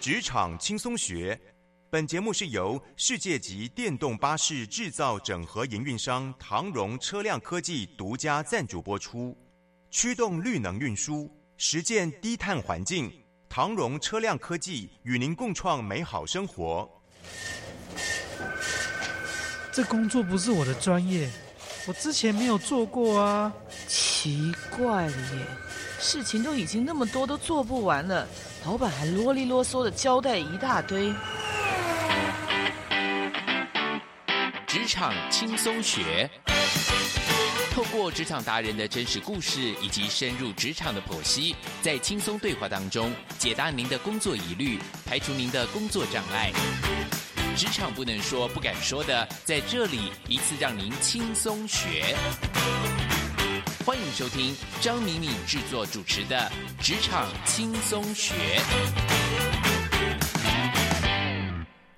职场轻松学，本节目是由世界级电动巴士制造整合营运商唐荣车辆科技独家赞助播出，驱动绿能运输，实践低碳环境。唐荣车辆科技与您共创美好生活。这工作不是我的专业，我之前没有做过啊。奇怪了耶，事情都已经那么多，都做不完了，老板还啰里啰嗦的交代一大堆。职场轻松学，透过职场达人的真实故事以及深入职场的剖析，在轻松对话当中解答您的工作疑虑，排除您的工作障碍。职场不能说、不敢说的，在这里一次让您轻松学。欢迎收听张敏敏制作主持的《职场轻松学》。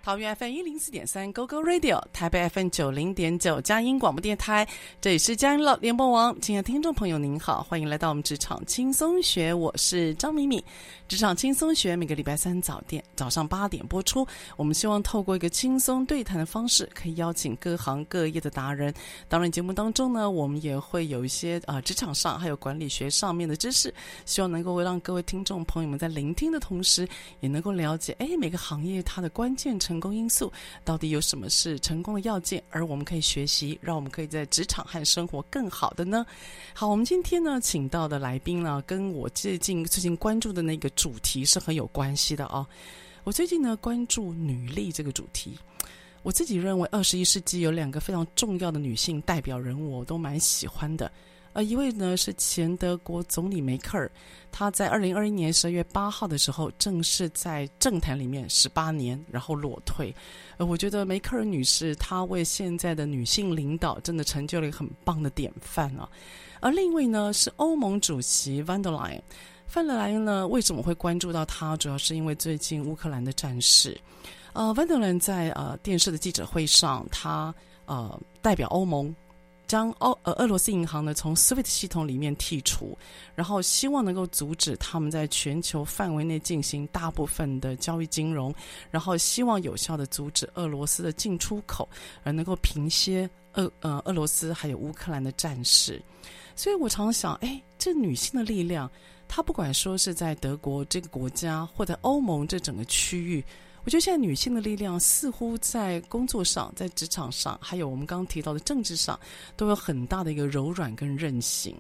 桃园 FM 一零四点三 GoGo Radio，台北 FM 九零点九佳音广播电台，这里是佳音乐联播网。亲爱的听众朋友，您好，欢迎来到我们职场轻松学，我是张敏敏。职场轻松学每个礼拜三早点早上八点播出。我们希望透过一个轻松对谈的方式，可以邀请各行各业的达人。当然，节目当中呢，我们也会有一些啊、呃、职场上还有管理学上面的知识，希望能够让各位听众朋友们在聆听的同时，也能够了解，哎，每个行业它的关键成。成功因素到底有什么是成功的要件？而我们可以学习，让我们可以在职场和生活更好的呢？好，我们今天呢，请到的来宾呢，跟我最近最近关注的那个主题是很有关系的哦。我最近呢，关注女力这个主题。我自己认为，二十一世纪有两个非常重要的女性代表人物，我都蛮喜欢的。呃，一位呢是前德国总理梅克尔，她在二零二一年十二月八号的时候，正式在政坛里面十八年，然后裸退。呃，我觉得梅克尔女士她为现在的女性领导真的成就了一个很棒的典范啊。而另一位呢是欧盟主席 van der Leyen，范德莱恩呢为什么会关注到她？主要是因为最近乌克兰的战事。呃，Van der Ley 在呃电视的记者会上，她呃代表欧盟。将欧呃俄罗斯银行呢从 SWIFT 系统里面剔除，然后希望能够阻止他们在全球范围内进行大部分的交易金融，然后希望有效的阻止俄罗斯的进出口，而能够平息俄呃俄罗斯还有乌克兰的战事。所以我常想，哎，这女性的力量，她不管说是在德国这个国家，或者欧盟这整个区域。我觉得现在女性的力量似乎在工作上、在职场上，还有我们刚刚提到的政治上，都有很大的一个柔软跟韧性。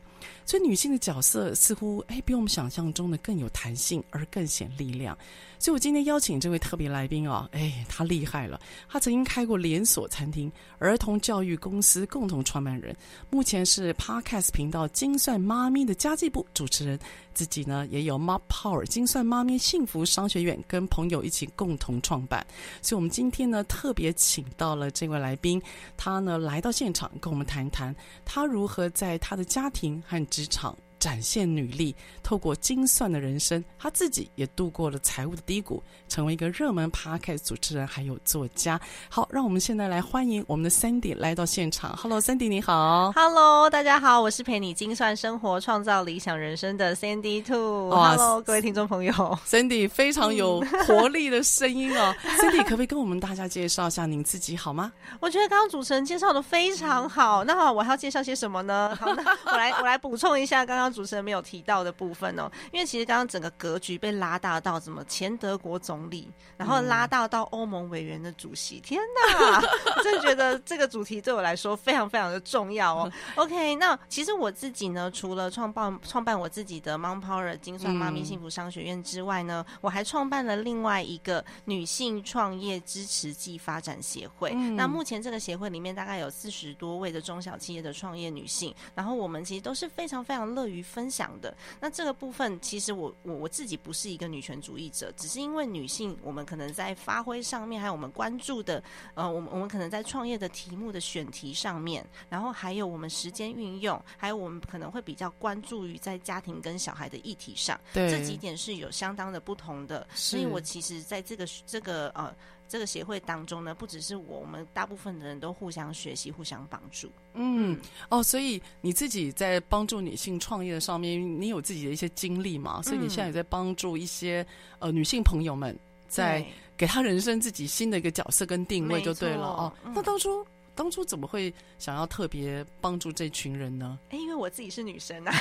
所以女性的角色似乎哎，比我们想象中的更有弹性，而更显力量。所以我今天邀请这位特别来宾啊，哎，他厉害了，他曾经开过连锁餐厅、儿童教育公司共同创办人，目前是 Podcast 频道精算妈咪的家计部主持人。自己呢也有 Mom Power 精算妈咪幸福商学院，跟朋友一起共同创办。所以，我们今天呢特别请到了这位来宾，他呢来到现场跟我们谈谈，他如何在他的家庭和职场。展现女力，透过精算的人生，她自己也度过了财务的低谷，成为一个热门 Podcast 主持人，还有作家。好，让我们现在来欢迎我们的 Sandy 来到现场。Hello，Sandy，你好。Hello，大家好，我是陪你精算生活、创造理想人生的 Sandy Two。Hello，各位听众朋友，Sandy 非常有活力的声音哦。Sandy，可不可以跟我们大家介绍一下您自己好吗？我觉得刚刚主持人介绍的非常好。那好，我还要介绍些什么呢？好，那我来我来补充一下刚刚。刚主持人没有提到的部分哦，因为其实刚刚整个格局被拉大到什么前德国总理，然后拉大到欧盟委员的主席，天哪！我 真的觉得这个主题对我来说非常非常的重要哦。OK，那其实我自己呢，除了创办创办我自己的 Mom Power 精算妈咪幸福商学院之外呢，我还创办了另外一个女性创业支持暨发展协会。那目前这个协会里面大概有四十多位的中小企业的创业女性，然后我们其实都是非常非常乐于分享的。那这个部分，其实我我我自己不是一个女权主义者，只是因为女性，我们可能在发挥上面，还有我们关注的，呃，我们我们可能在创业的题目的选题上面，然后还有我们时间运用，还有我们可能会比较关注于在家庭跟小孩的议题上，对，这几点是有相当的不同的。所以我其实在这个这个呃。这个协会当中呢，不只是我，我们大部分的人都互相学习、互相帮助。嗯，哦，所以你自己在帮助女性创业的上面，你有自己的一些经历嘛？所以你现在也在帮助一些呃女性朋友们，在给她人生自己新的一个角色跟定位，就对了哦。那当初。当初怎么会想要特别帮助这群人呢？哎，因为我自己是女生啊，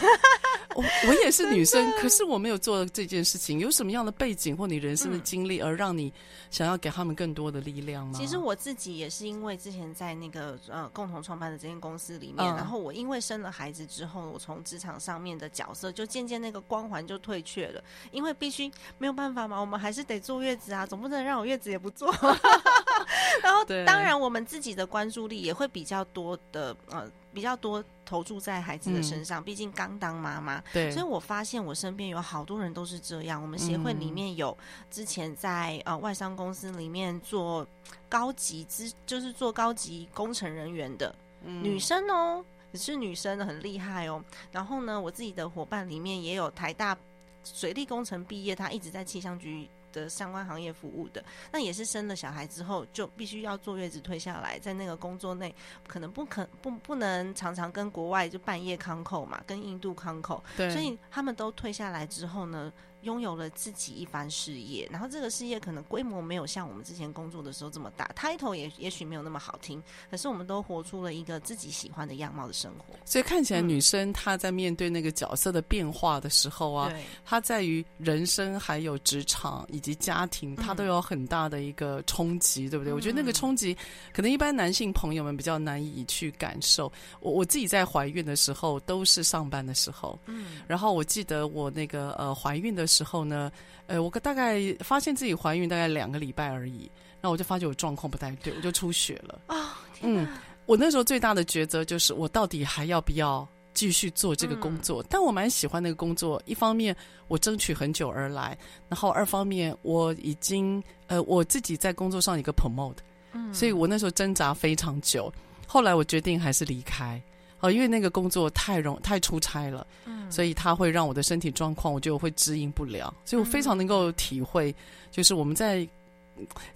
我我也是女生，可是我没有做这件事情。有什么样的背景或你人生的经历，而让你想要给他们更多的力量吗？其实我自己也是因为之前在那个呃共同创办的这间公司里面，然后我因为生了孩子之后，我从职场上面的角色就渐渐那个光环就退却了，因为必须没有办法嘛，我们还是得坐月子啊，总不能让我月子也不坐。然后当然我们自己的关注。助力也会比较多的，呃，比较多投注在孩子的身上。嗯、毕竟刚当妈妈，对，所以我发现我身边有好多人都是这样。我们协会里面有之前在呃外商公司里面做高级资，就是做高级工程人员的、嗯、女生哦，也是女生的，很厉害哦。然后呢，我自己的伙伴里面也有台大水利工程毕业，她一直在气象局。的相关行业服务的，那也是生了小孩之后就必须要坐月子退下来，在那个工作内可能不可不不能常常跟国外就半夜康扣嘛，跟印度康扣，对，所以他们都退下来之后呢，拥有了自己一番事业，然后这个事业可能规模没有像我们之前工作的时候这么大，title 也也许没有那么好听，可是我们都活出了一个自己喜欢的样貌的生活。所以看起来女生她在面对那个角色的变化的时候啊，嗯、她在于人生还有职场以及家庭，她都有很大的一个冲击，对不对？嗯、我觉得那个冲击可能一般男性朋友们比较难以去感受。我我自己在怀孕的时候都是上班的时候，嗯，然后我记得我那个呃怀孕的。时候呢，呃，我大概发现自己怀孕大概两个礼拜而已，然后我就发觉我状况不太对，我就出血了。啊、哦，嗯，我那时候最大的抉择就是，我到底还要不要继续做这个工作？嗯、但我蛮喜欢那个工作，一方面我争取很久而来，然后二方面我已经呃我自己在工作上一个 promote，嗯，所以我那时候挣扎非常久，后来我决定还是离开。哦，因为那个工作太容太出差了，嗯，所以他会让我的身体状况，我觉得我会适应不了，所以我非常能够体会，就是我们在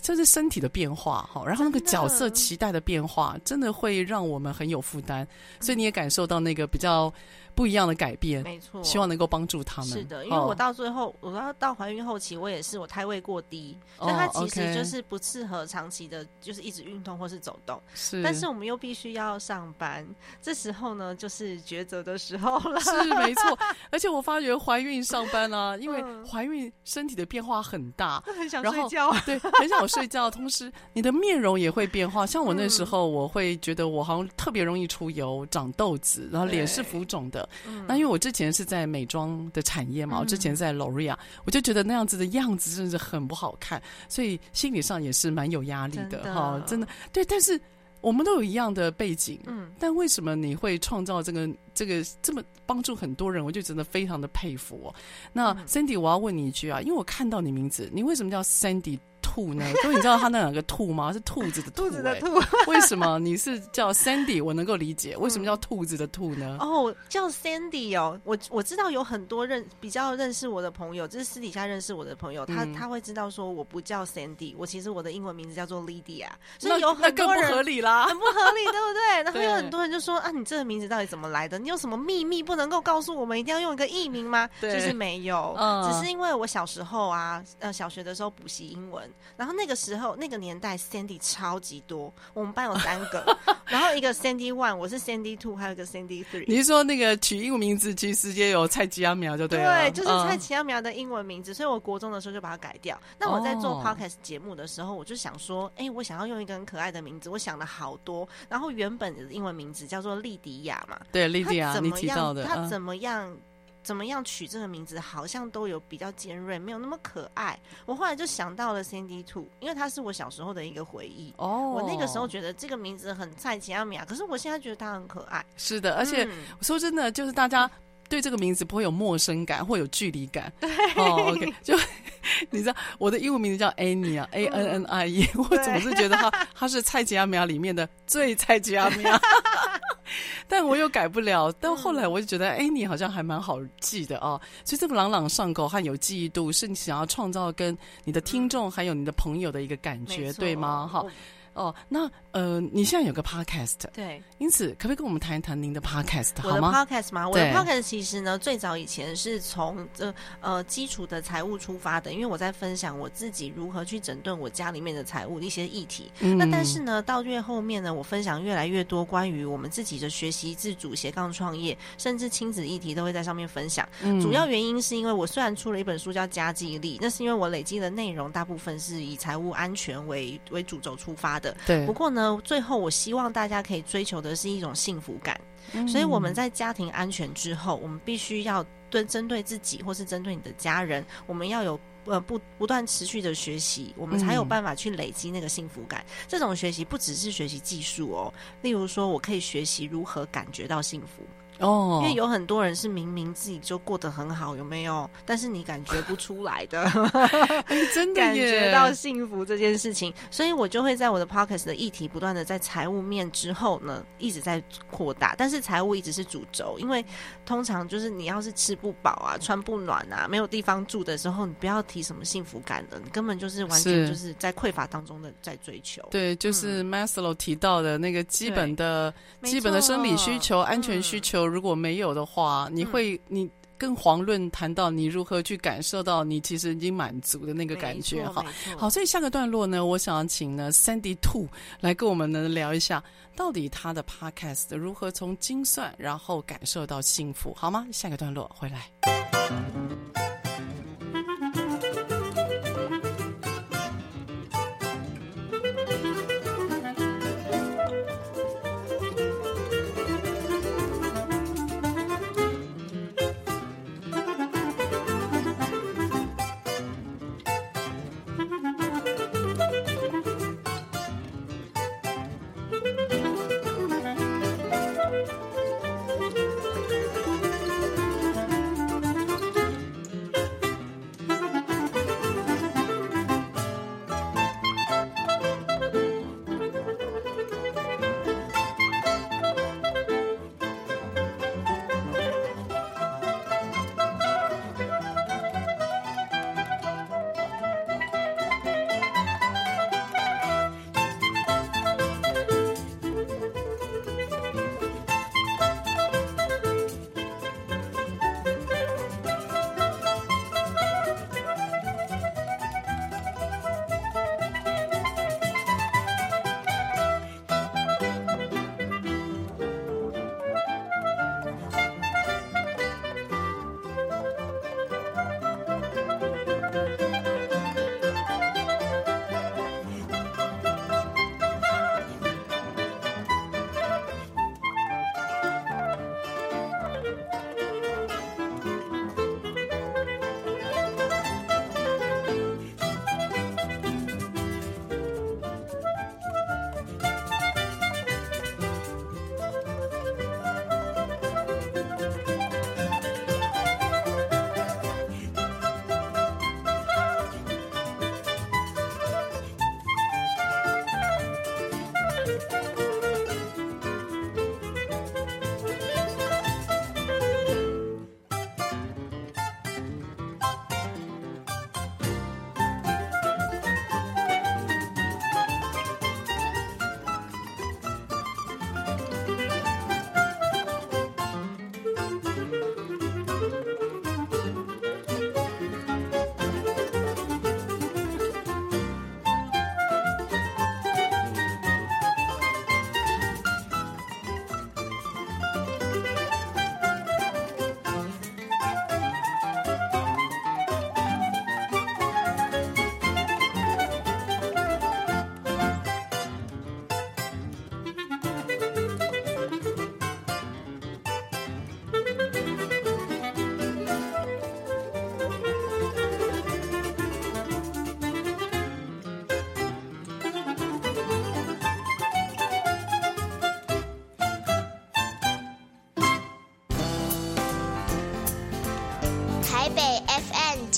这是身体的变化哈，然后那个角色期待的变化，真的会让我们很有负担，所以你也感受到那个比较。不一样的改变，没错，希望能够帮助他们。是的，因为我到最后，哦、我到到怀孕后期，我也是我胎位过低，哦、所以它其实就是不适合长期的，就是一直运动或是走动。是，但是我们又必须要上班，这时候呢，就是抉择的时候了。是没错，而且我发觉怀孕上班啊，因为怀孕身体的变化很大，很想睡觉，对，很想睡觉。同时，你的面容也会变化。像我那时候，我会觉得我好像特别容易出油、长痘子，然后脸是浮肿的。嗯、那因为我之前是在美妆的产业嘛，嗯、我之前在 L'Oreal，我就觉得那样子的样子真的是很不好看，所以心理上也是蛮有压力的哈，真的对。但是我们都有一样的背景，嗯，但为什么你会创造这个这个这么帮助很多人？我就真的非常的佩服哦。那 Sandy，我要问你一句啊，因为我看到你名字，你为什么叫 Sandy？兔呢？所以你知道他那两个兔吗？是兔子的兔、欸。兔子的兔。为什么你是叫 Sandy？我能够理解。为什么叫兔子的兔呢？嗯、哦，叫 Sandy 哦。我我知道有很多认比较认识我的朋友，就是私底下认识我的朋友，他、嗯、他会知道说我不叫 Sandy，我其实我的英文名字叫做 Lydia。所以有很多人更不合理啦，很不合理，对不对？然后有很多人就说啊，你这个名字到底怎么来的？你有什么秘密不能够告诉我们？一定要用一个艺名吗？对，就是没有，嗯、只是因为我小时候啊，呃，小学的时候补习英文。然后那个时候那个年代，Sandy 超级多，我们班有三个，然后一个 Sandy One，我是 Sandy Two，还有一个 Sandy Three。你是说那个取英文名字，其实也有蔡奇亚苗就对了，对，就是蔡奇亚苗的英文名字，所以我国中的时候就把它改掉。那我在做 Podcast 节目的时候，我就想说，哎，我想要用一个很可爱的名字，我想了好多。然后原本的英文名字叫做莉迪亚嘛，对，莉迪亚，你提到的，他怎么样？怎么样取这个名字，好像都有比较尖锐，没有那么可爱。我后来就想到了 Sandy Two，因为它是我小时候的一个回忆。哦，我那个时候觉得这个名字很蔡奇亚米亚，可是我现在觉得它很可爱。是的，而且、嗯、说真的，就是大家对这个名字不会有陌生感，会有距离感。对，哦，OK，就 你知道我的英文名字叫 Annie 啊，A N N I E，、嗯、我总是觉得它它是蔡奇亚米亚里面的最蔡奇亚米亚。但我又改不了，但后来我就觉得，哎、嗯，你好像还蛮好记的哦。所以这么朗朗上口和有记忆度，是你想要创造跟你的听众还有你的朋友的一个感觉，对吗？哈。哦，那呃，你现在有个 podcast，对，因此可不可以跟我们谈一谈您的 podcast 好吗？我的 podcast 吗？我的 podcast 其实呢，最早以前是从这呃基础的财务出发的，因为我在分享我自己如何去整顿我家里面的财务的一些议题。嗯、那但是呢，到越后面呢，我分享越来越多关于我们自己的学习自主、斜杠创业，甚至亲子议题，都会在上面分享。嗯、主要原因是因为我虽然出了一本书叫《家计力》，那是因为我累积的内容大部分是以财务安全为为主轴出发的。对，不过呢，最后我希望大家可以追求的是一种幸福感。嗯、所以我们在家庭安全之后，我们必须要对针对自己或是针对你的家人，我们要有呃不不断持续的学习，我们才有办法去累积那个幸福感。嗯、这种学习不只是学习技术哦，例如说我可以学习如何感觉到幸福。哦，因为有很多人是明明自己就过得很好，有没有？但是你感觉不出来的，真的感觉到幸福这件事情，所以我就会在我的 podcast 的议题不断的在财务面之后呢，一直在扩大。但是财务一直是主轴，因为通常就是你要是吃不饱啊、穿不暖啊、没有地方住的时候，你不要提什么幸福感的，你根本就是完全就是在匮乏当中的在追求。对，就是 Maslow 提到的那个基本的、基本的生理需求、安全需求。如果没有的话，你会你跟黄论谈到你如何去感受到你其实已经满足的那个感觉哈。好，所以下个段落呢，我想请呢 Sandy Two 来跟我们呢聊一下，到底他的 Podcast 如何从精算然后感受到幸福，好吗？下个段落回来。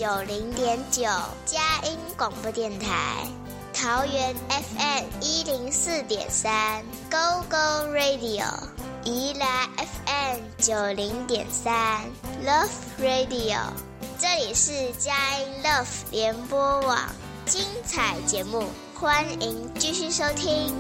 九零点九佳音广播电台，桃园 FM 一零四点三 Go Go Radio，宜兰 FM 九零点三 Love Radio，这里是佳音 Love 联播网，精彩节目，欢迎继续收听。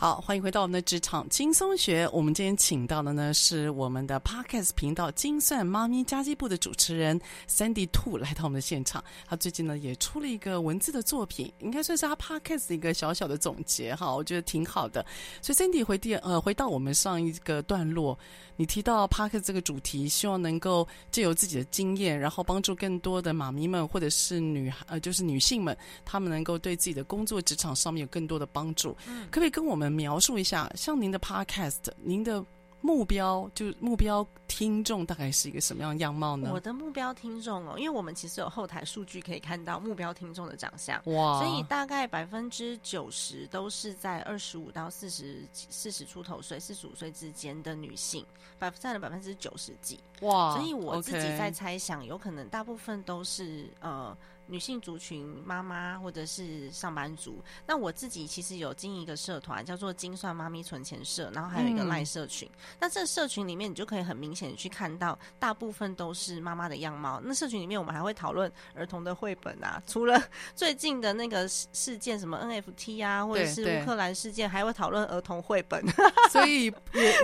好，欢迎回到我们的职场轻松学。我们今天请到的呢是我们的 Podcast 频道“精算妈咪家计部”的主持人 Sandy Two 来到我们的现场。他最近呢也出了一个文字的作品，应该算是他 Podcast 的一个小小的总结哈，我觉得挺好的。所以 Sandy 回电呃回到我们上一个段落。你提到 Podcast 这个主题，希望能够借由自己的经验，然后帮助更多的妈咪们或者是女呃，就是女性们，她们能够对自己的工作职场上面有更多的帮助。嗯，可不可以跟我们描述一下，像您的 Podcast，您的？目标就目标听众大概是一个什么样的样貌呢？我的目标听众哦，因为我们其实有后台数据可以看到目标听众的长相，哇，所以大概百分之九十都是在二十五到四十四十出头岁，四十五岁之间的女性，百占了百分之九十几，哇，所以我自己在猜想，有可能大部分都是呃。女性族群妈妈或者是上班族，那我自己其实有经营一个社团，叫做“精算妈咪存钱社”，然后还有一个赖社群。嗯、那这社群里面，你就可以很明显的去看到，大部分都是妈妈的样貌。那社群里面，我们还会讨论儿童的绘本啊，除了 最近的那个事件，什么 NFT 啊，或者是乌克兰事件，还会讨论儿童绘本。所以，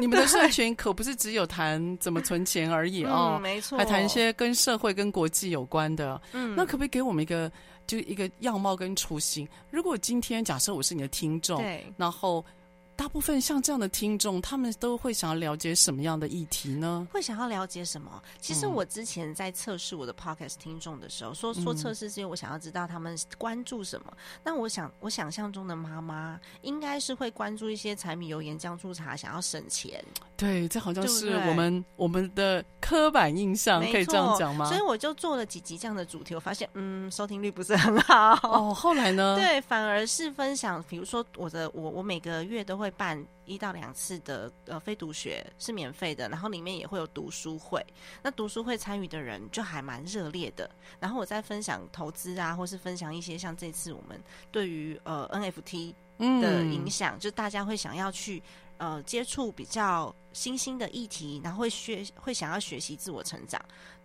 你们的社群可不是只有谈怎么存钱而已哦，嗯、没错，还谈一些跟社会、跟国际有关的。嗯，那可不可以给我们？一个就一个样貌跟初心。如果今天假设我是你的听众，对，然后。大部分像这样的听众，他们都会想要了解什么样的议题呢？会想要了解什么？其实我之前在测试我的 podcast 听众的时候，说说测试是因为我想要知道他们关注什么。那、嗯、我想，我想象中的妈妈应该是会关注一些柴米油盐酱醋茶，想要省钱。对，这好像是我们我们的刻板印象，可以这样讲吗？所以我就做了几集这样的主题，我发现，嗯，收听率不是很好。哦，后来呢？对，反而是分享，比如说我的我我每个月都会。会办一到两次的呃非读学是免费的，然后里面也会有读书会。那读书会参与的人就还蛮热烈的。然后我在分享投资啊，或是分享一些像这次我们对于呃 NFT 的影响，嗯、就大家会想要去呃接触比较新兴的议题，然后会学会想要学习自我成长。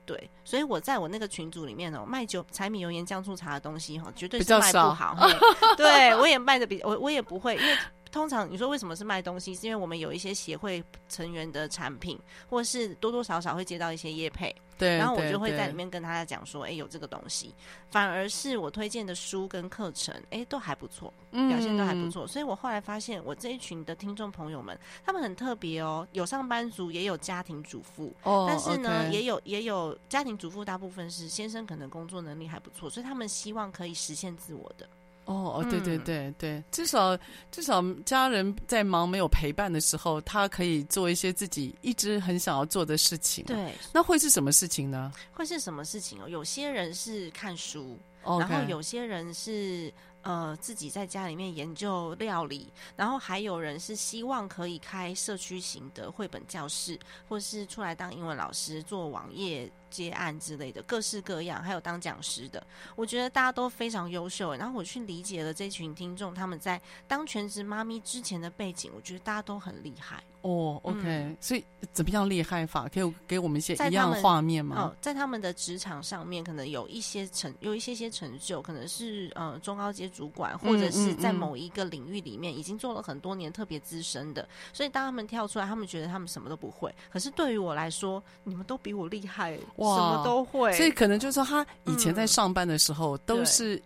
对，所以我在我那个群组里面哦，卖酒、柴米油盐酱醋茶的东西哈，绝对是卖不好。对，我也卖的比我我也不会，因为。通常你说为什么是卖东西？是因为我们有一些协会成员的产品，或是多多少少会接到一些业配，对，然后我就会在里面跟大家讲说，哎，有这个东西。反而是我推荐的书跟课程，哎，都还不错，表现都还不错。嗯、所以我后来发现，我这一群的听众朋友们，他们很特别哦，有上班族，也有家庭主妇，哦，但是呢也有也有家庭主妇，大部分是先生可能工作能力还不错，所以他们希望可以实现自我的。哦哦，对对对对，至少至少家人在忙没有陪伴的时候，他可以做一些自己一直很想要做的事情。对，那会是什么事情呢？会是什么事情哦？有些人是看书.然后有些人是呃自己在家里面研究料理，然后还有人是希望可以开社区型的绘本教室，或是出来当英文老师做网页。接案之类的，各式各样，还有当讲师的，我觉得大家都非常优秀。然后我去理解了这群听众他们在当全职妈咪之前的背景，我觉得大家都很厉害。哦，OK，嗯，所以怎么样厉害法？可以给我们一些一样的画面吗？哦，在他们的职场上面，可能有一些成，有一些些成就，可能是呃中高阶主管，或者是在某一个领域里面已经做了很多年，特别资深的。所以当他们跳出来，他们觉得他们什么都不会。可是对于我来说，你们都比我厉害。哇什么都会，所以可能就是说，他以前在上班的时候都是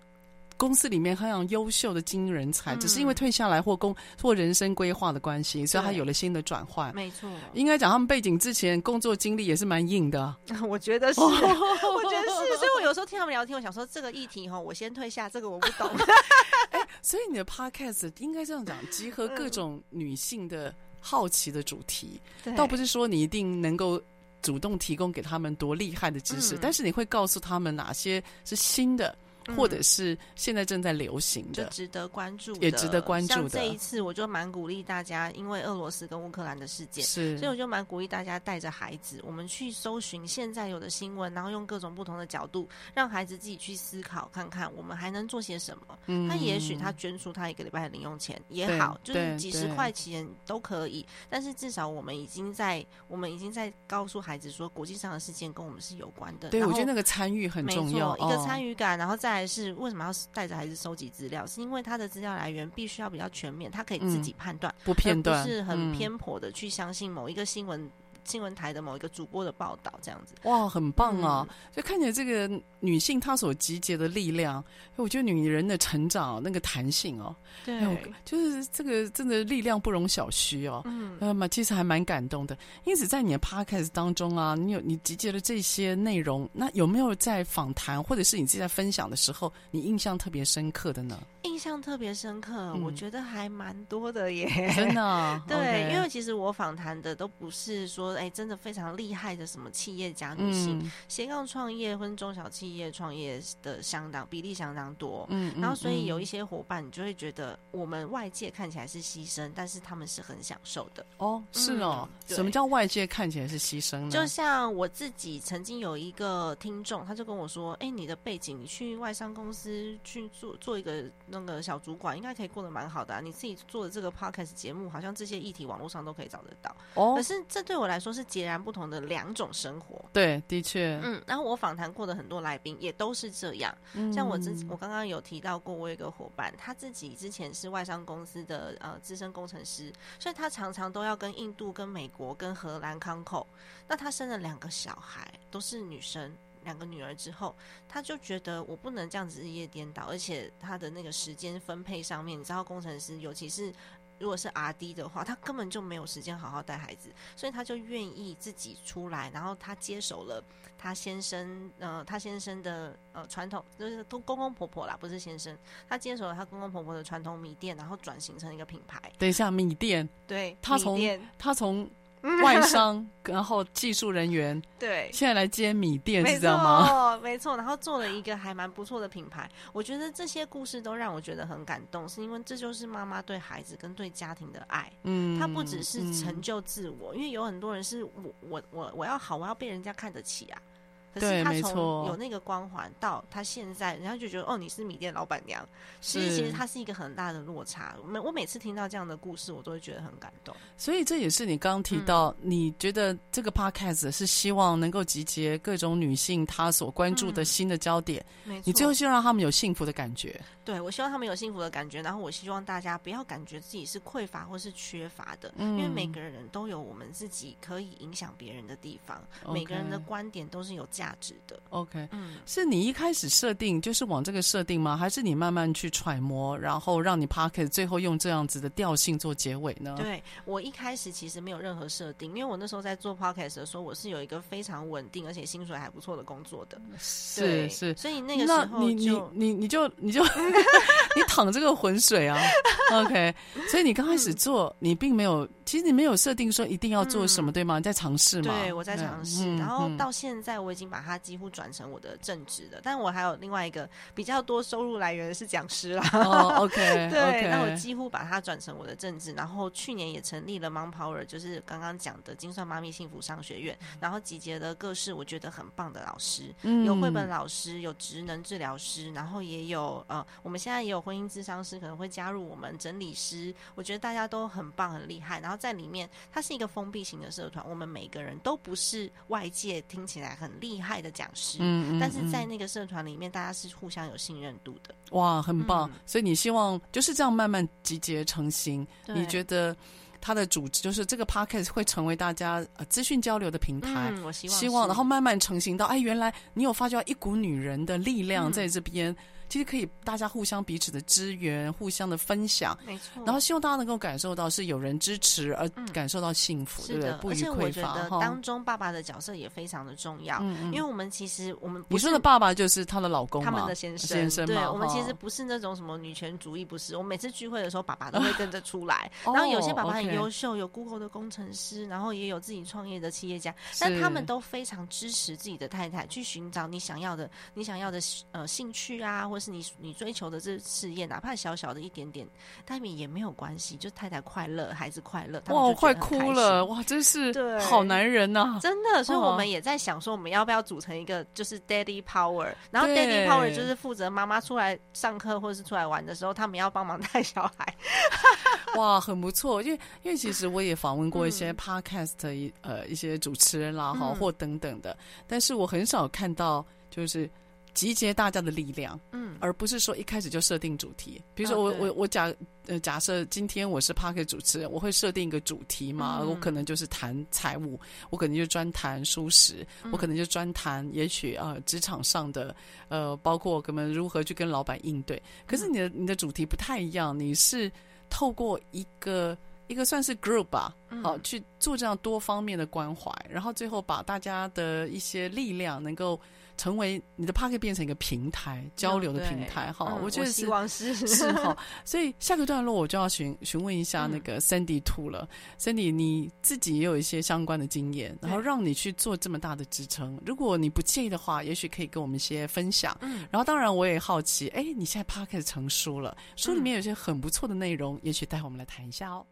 公司里面非常优秀的精英人才，只是因为退下来或工或人生规划的关系，所以他有了新的转换。没错，应该讲他们背景之前工作经历也是蛮硬的。我觉得是，我觉得是。所以我有时候听他们聊天，我想说这个议题哈，我先退下，这个我不懂。哎，所以你的 podcast 应该这样讲，集合各种女性的好奇的主题，倒不是说你一定能够。主动提供给他们多厉害的知识，嗯、但是你会告诉他们哪些是新的，嗯、或者是现在正在流行的，就值得关注的，也值得关注的。像这一次，我就蛮鼓励大家，因为俄罗斯跟乌克兰的事件，是，所以我就蛮鼓励大家带着孩子，我们去搜寻现在有的新闻，然后用各种不同的角度，让孩子自己去思考，看看我们还能做些什么。嗯，他也许他捐出他一个礼拜的零用钱也好，就是几十块钱都可以，但是至少我们已经在，我们已经在告诉孩子说，国际上的事件跟我们是有关的。对，我觉得那个参与很重要，一个参与感，然后再来是为什么要带着孩子收集资料，是因为他的资料来源必须要比较全面，他可以自己判断，不偏断，不是很偏颇的去相信某一个新闻。新闻台的某一个主播的报道，这样子哇，很棒啊！嗯、就看起来这个女性她所集结的力量，我觉得女人的成长那个弹性哦，对，就是这个真的力量不容小觑哦。嗯，那么其实还蛮感动的。因此，在你的 podcast 当中啊，你有你集结了这些内容，那有没有在访谈或者是你自己在分享的时候，你印象特别深刻的呢？印象特别深刻，嗯、我觉得还蛮多的耶，真的、哦。对、因为其实我访谈的都不是说。哎，真的非常厉害的什么企业家女性，嗯、斜杠创业或中小企业创业的相当比例相当多，嗯，然后所以有一些伙伴，你就会觉得我们外界看起来是牺牲，但是他们是很享受的。哦，是哦，嗯、什么叫外界看起来是牺牲呢？就像我自己曾经有一个听众，他就跟我说：“哎，你的背景，你去外商公司去做做一个那个小主管，应该可以过得蛮好的啊。你自己做的这个 podcast 节目，好像这些议题网络上都可以找得到。哦，可是这对我来说。”说是截然不同的两种生活，对，的确，嗯，然后我访谈过的很多来宾也都是这样，嗯、像我之我刚刚有提到过，我有一个伙伴，他自己之前是外商公司的呃资深工程师，所以他常常都要跟印度、跟美国、跟荷兰康口，那他生了两个小孩，都是女生，两个女儿之后，他就觉得我不能这样子日夜颠倒，而且他的那个时间分配上面，你知道，工程师尤其是。如果是 RD 的话，他根本就没有时间好好带孩子，所以他就愿意自己出来，然后他接手了他先生，呃，他先生的呃传统，就是公公婆婆啦，不是先生，他接手了他公公婆婆的传统米店，然后转型成一个品牌。等一下，米店，对，他从他从。外商，然后技术人员，对，现在来接米店，没错，知道吗？没错，然后做了一个还蛮不错的品牌。我觉得这些故事都让我觉得很感动，是因为这就是妈妈对孩子跟对家庭的爱。嗯，她不只是成就自我，嗯、因为有很多人是我我我我要好，我要被人家看得起啊。可是他从有那个光环到他现在，人家就觉得哦，你是米店老板娘。其实其实他是一个很大的落差。每我每次听到这样的故事，我都会觉得很感动。所以这也是你刚刚提到，嗯、你觉得这个 podcast 是希望能够集结各种女性她所关注的新的焦点。嗯、没错。你最后希望让他们有幸福的感觉。对，我希望他们有幸福的感觉，然后我希望大家不要感觉自己是匮乏或是缺乏的，嗯、因为每个人都有我们自己可以影响别人的地方，Okay. 每个人的观点都是有价值的。OK，嗯，是你一开始设定就是往这个设定吗？还是你慢慢去揣摩，然后让你 Podcast 最后用这样子的调性做结尾呢？对，我一开始其实没有任何设定，因为我那时候在做 Podcast 的时候，我是有一个非常稳定而且薪水还不错的工作的，是是，所以那个时候你你你你就你就 你淌这个浑水啊，OK，所以你刚开始做，嗯、你并没有。其实你没有设定说一定要做什么，嗯、对吗？你在尝试吗？对，我在尝试。嗯、然后到现在，我已经把它几乎转成我的正职了。嗯、但我还有另外一个比较多收入来源是讲师啦。哦，OK，对。那我几乎把它转成我的正职。然后去年也成立了 Mom Power，就是刚刚讲的精算妈咪幸福商学院。然后集结了各式我觉得很棒的老师，嗯、有绘本老师，有职能治疗师，然后也有呃，我们现在也有婚姻咨商师可能会加入我们整理师。我觉得大家都很棒，很厉害。然后在里面，它是一个封闭型的社团，我们每个人都不是外界听起来很厉害的讲师，嗯，嗯，嗯，但是在那个社团里面，大家是互相有信任度的。哇，很棒！嗯、所以你希望就是这样慢慢集结成型。你觉得它的组织就是这个 podcast 会成为大家呃资讯交流的平台？嗯、我希望，希望，然后慢慢成型到哎，原来你有发觉一股女人的力量在这边。嗯其实可以，大家互相彼此的支援，互相的分享，没错。然后希望大家能够感受到是有人支持而感受到幸福，对不对？不予匮乏。而且我觉得当中爸爸的角色也非常的重要，因为我们其实我们你说的爸爸就是他的老公，他们的先生，先生。对，我们其实不是那种什么女权主义，不是。我们每次聚会的时候，爸爸都会跟着出来。然后有些爸爸很优秀，有 Google 的工程师，然后也有自己创业的企业家，但他们都非常支持自己的太太去寻找你想要的、你想要的呃兴趣啊。或是你你追求的这事业，哪怕小小的一点点，但也没有关系，就太太快乐，孩子快乐。哇，我快哭了！哇，真是对，好男人呐、啊！真的，所以我们也在想说，我们要不要组成一个就是 Daddy Power，然后 Daddy Power 就是负责妈妈出来上课或者是出来玩的时候，他们要帮忙带小孩。哇，很不错，因为因为其实我也访问过一些 Podcast 一、嗯、呃一些主持人啦哈、嗯，或等等的，但是我很少看到就是。集结大家的力量，嗯，而不是说一开始就设定主题。比如说我、哦、我我假呃假设今天我是 Podcast 主持人，我会设定一个主题嘛，嗯、我可能就是谈财务，我可能就专谈舒适，嗯、我可能就专谈也许啊职场上的呃，包括我们如何去跟老板应对。可是你的你的主题不太一样，你是透过一个一个算是 group 吧，好、嗯、去做这样多方面的关怀，然后最后把大家的一些力量能够。成为你的 Podcast 变成一个平台，交流的平台哈、嗯，我觉得是希望是是哈。所以下个段落我就要询询问一下那个 Sandy Two 了、嗯、，Sandy 你自己也有一些相关的经验，然后让你去做这么大的支撑。如果你不介意的话，也许可以跟我们一些分享。嗯，然后当然我也好奇，哎，你现在 Podcast 成书了，书里面有些很不错的内容，也许待会我们来谈一下哦。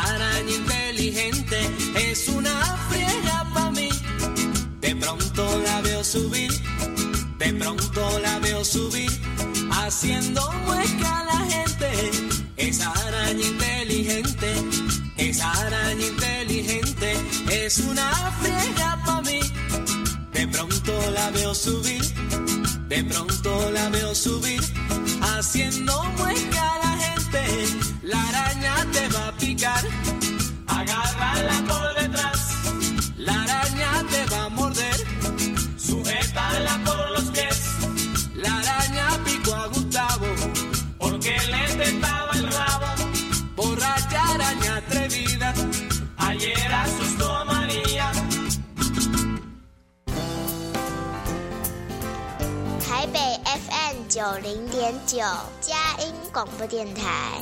araña inteligente es una friega para mí. De pronto la veo subir, de pronto la veo subir, haciendo mueca a la gente. Esa araña inteligente, esa araña inteligente es una friega para mí. De pronto la veo subir, de pronto la veo subir, haciendo mueca a la gente 广播电台，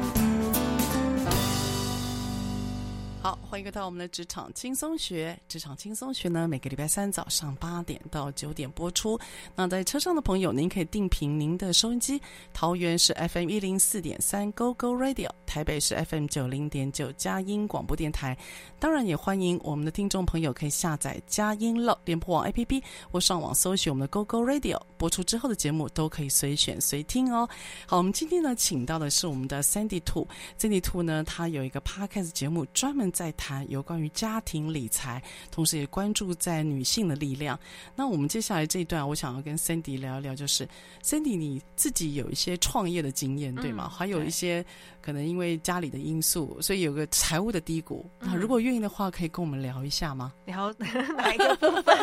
好。欢迎回到我们的职场轻松学。职场轻松学呢，每个礼拜三早上八点到九点播出。那在车上的朋友，您可以定频您的收音机。桃园是 FM 一零四点三 Go Go Radio，台北是 FM 九零点九佳音广播电台。当然，也欢迎我们的听众朋友可以下载佳音乐联播网 APP，或上网搜寻我们的 Go Go Radio。播出之后的节目都可以随选随听哦。好，我们今天呢，请到的是我们的 Sandy Two。Sandy Two 呢，他有一个 Podcast 节目，专门在谈有关于家庭理财，同时也关注在女性的力量。那我们接下来这一段，我想要跟 Cindy 聊一聊，就是 Cindy 你自己有一些创业的经验，对吗？嗯、还有一些可能因为家里的因素，所以有个财务的低谷。嗯、那如果愿意的话，可以跟我们聊一下吗？聊 哪一个部分？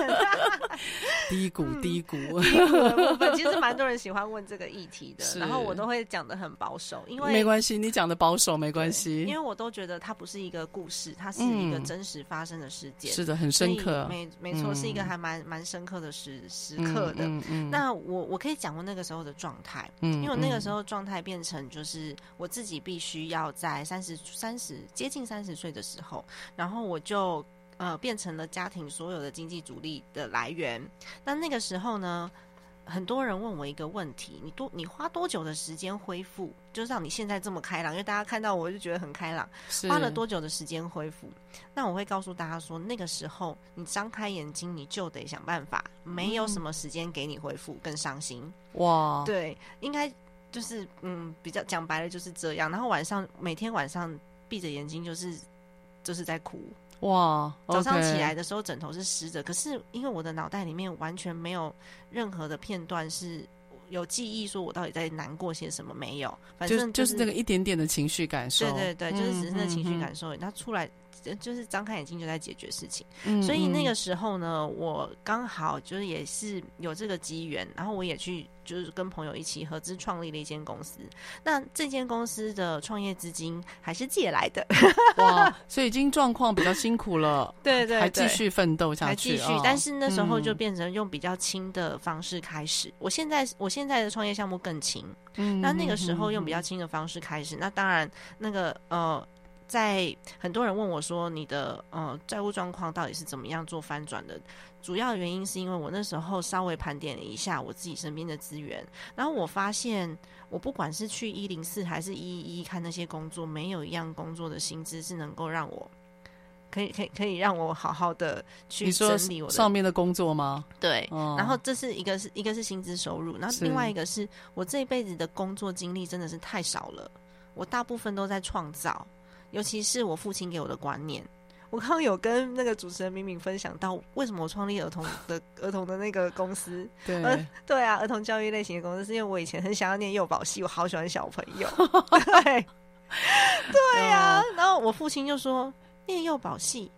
低谷，低谷，嗯、低谷的部分。其实蛮多人喜欢问这个议题的，然后我都会讲的很保守，因为没关系，你讲的保守没关系，因为我都觉得它不是一个故事，它是一个真实发生的事件，嗯、是的，很深刻，没没错，是一个还蛮蛮深刻的时时刻的。那我我可以讲我那个时候的状态，嗯，因为我那个时候状态变成就是我自己必须要在三十三十接近三十岁的时候，然后我就呃变成了家庭所有的经济主力的来源。那那个时候呢，很多人问我一个问题：你多你花多久的时间恢复？就让你现在这么开朗，因为大家看到我就觉得很开朗。花了多久的时间恢复？那我会告诉大家说，那个时候你张开眼睛，你就得想办法，没有什么时间给你恢复，更伤心。哇，对，应该就是嗯，比较讲白了就是这样。然后晚上每天晚上闭着眼睛，就是就是在哭。哇，早上起来的时候枕头是湿的，可是因为我的脑袋里面完全没有任何的片段是。有记忆，说我到底在难过些什么？没有，反正就是那个一点点的情绪感受。对对对，就是只是那情绪感受。他出来就是张开眼睛就在解决事情。所以那个时候呢，我刚好就是也是有这个机缘，然后我也去。就是跟朋友一起合资创立了一间公司，那这间公司的创业资金还是借来的，哇！所以已经状况比较辛苦了，对，对对，还继续奋斗下去，还继续。但是那时候就变成用比较轻的方式开始。嗯、我现在我现在的创业项目更轻，嗯，那那个时候用比较轻的方式开始，嗯、那当然那个呃。在很多人问我说：“你的呃债务状况到底是怎么样做翻转的？”主要原因是因为我那时候稍微盘点了一下我自己身边的资源，然后我发现，我不管是去一零四还是一一一看那些工作，没有一样工作的薪资是能够让我可以可以可以让我好好的去整理我的上面的工作吗？对，哦、然后这是一个是一个是薪资收入，然后另外一个是我这一辈子的工作经历真的是太少了，我大部分都在创造。尤其是我父亲给我的观念，我刚刚有跟那个主持人敏敏分享到，为什么我创立儿童的儿童的那个公司？对，对啊，儿童教育类型的公司，是因为我以前很想要念幼保系，我好喜欢小朋友。对，对啊，然后我父亲就说念幼保系。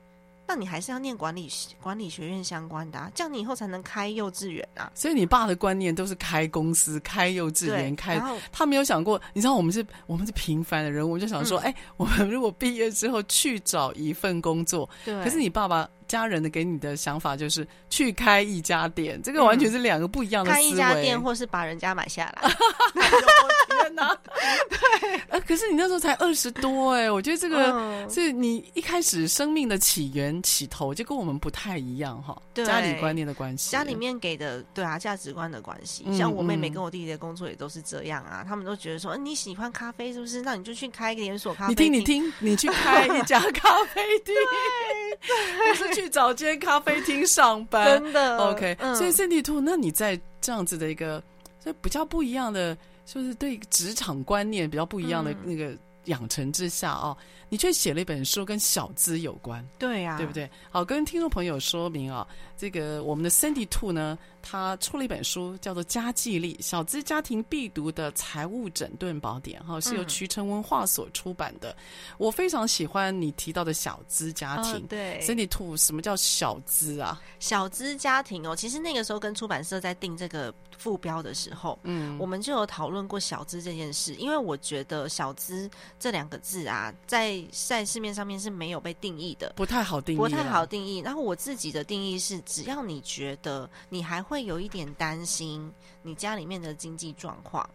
那你还是要念管理管理学院相关的啊，这样你以后才能开幼稚园啊。所以你爸的观念都是开公司、开幼稚园、开，他没有想过。你知道我们是我们是平凡的人，我们就想说，哎、嗯欸，我们如果毕业之后去找一份工作，对。可是你爸爸。家人的给你的想法就是去开一家店，这个完全是两个不一样的思维。开一家店，或是把人家买下来。天哪！对，呃，可是你那时候才二十多哎，我觉得这个是你一开始生命的起源起头就跟我们不太一样哈。对，家里观念的关系，家里面给的对啊价值观的关系。像我妹妹跟我弟弟的工作也都是这样啊，他们都觉得说，你喜欢咖啡是不是？那你就去开一个连锁咖啡。你听，你听，你去开一家咖啡店。对，去找间咖啡厅上班，真的 OK、嗯。所以 Cindy Two，那你在这样子的一个，就比较不一样的，就是对职场观念比较不一样的那个养成之下哦，嗯、你却写了一本书跟小资有关，对呀、啊，对不对？好，跟听众朋友说明啊、哦，这个我们的 Cindy Two 呢。他出了一本书，叫做《家计力：小资家庭必读的财务整顿宝典》，哈，是由渠成文化所出版的。嗯、我非常喜欢你提到的小资家庭。哦、对，Cindy Two，什么叫小资啊？小资家庭哦，其实那个时候跟出版社在定这个副标的时候，嗯，我们就有讨论过小资这件事。因为我觉得“小资”这两个字啊，在在市面上面是没有被定义的，不太好定义，不太好定义。然后我自己的定义是，只要你觉得你还会有一点担心你家里面的经济状况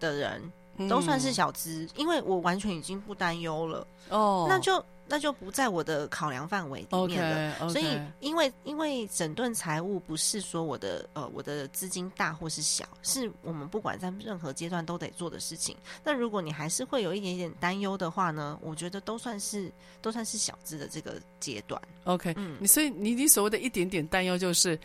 的人，都算是小资，嗯、因为我完全已经不担忧了。哦，那就那就不在我的考量范围里面了。Okay, okay. 所以，因为因为整顿财务不是说我的呃我的资金大或是小，是我们不管在任何阶段都得做的事情。那如果你还是会有一点点担忧的话呢，我觉得都算是都算是小资的这个阶段。OK，嗯，你所以你你所谓的一点点担忧就是。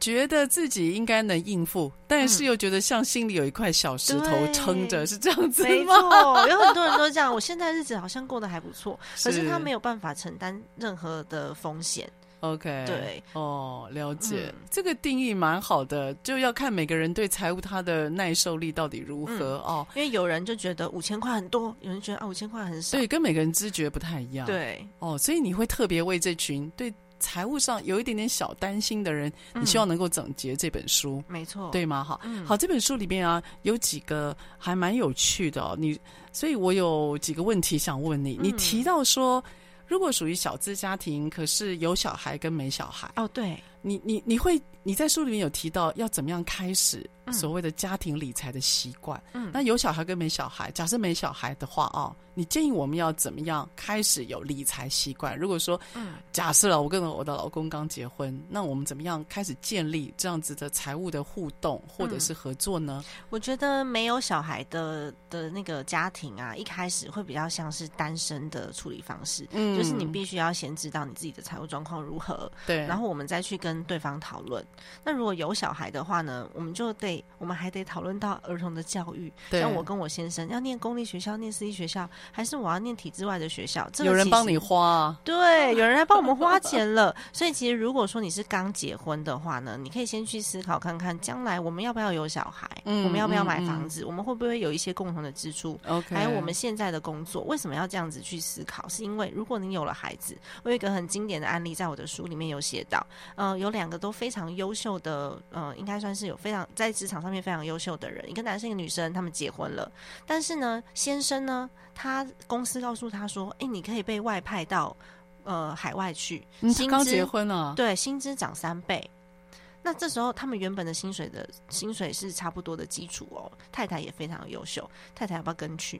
觉得自己应该能应付，但是又觉得像心里有一块小石头撑着，是这样子吗？没错，有很多人都这样。我现在日子好像过得还不错，可是他没有办法承担任何的风险。OK，对，哦，了解。嗯，这个定义蛮好的，就要看每个人对财务他的耐受力到底如何，嗯，哦。因为有人就觉得五千块很多，有人觉得啊五千块很少，对，跟每个人知觉不太一样。对，哦，所以你会特别为这群对。财务上有一点点小担心的人，你希望能够总结这本书，嗯、没错，对吗？哈，嗯、好，这本书里面啊，有几个还蛮有趣的哦。你，所以我有几个问题想问你。你提到说，如果属于小资家庭，可是有小孩跟没小孩，哦，对，你，你，你会，你在书里面有提到要怎么样开始所谓的家庭理财的习惯。嗯，那有小孩跟没小孩，假设没小孩的话啊。你建议我们要怎么样开始有理财习惯？如果说，嗯，假设了我跟我的老公刚结婚，那我们怎么样开始建立这样子的财务的互动或者是合作呢？嗯，我觉得没有小孩的的那个家庭啊，一开始会比较像是单身的处理方式，嗯，就是你必须要先知道你自己的财务状况如何，对，然后我们再去跟对方讨论。那如果有小孩的话呢，我们就得，我们还得讨论到儿童的教育，对，像我跟我先生要念公立学校，念私立学校。还是我要念体制外的学校，这个、有人帮你花、啊，对，有人来帮我们花钱了。所以其实如果说你是刚结婚的话呢，你可以先去思考看看，将来我们要不要有小孩，嗯、我们要不要买房子，嗯嗯、我们会不会有一些共同的支出？Okay. 还有我们现在的工作，为什么要这样子去思考？是因为如果你有了孩子，我有一个很经典的案例，在我的书里面有写到，呃，有两个都非常优秀的，呃，应该算是有非常在职场上面非常优秀的人，一个男生，一个女生，他们结婚了，但是呢，先生呢，他公司告诉他说：“哎、欸，你可以被外派到呃海外去。嗯”新刚结婚了，对，薪资涨三倍。那这时候他们原本的薪水的薪水是差不多的基础哦。太太也非常优秀，太太要不要跟去？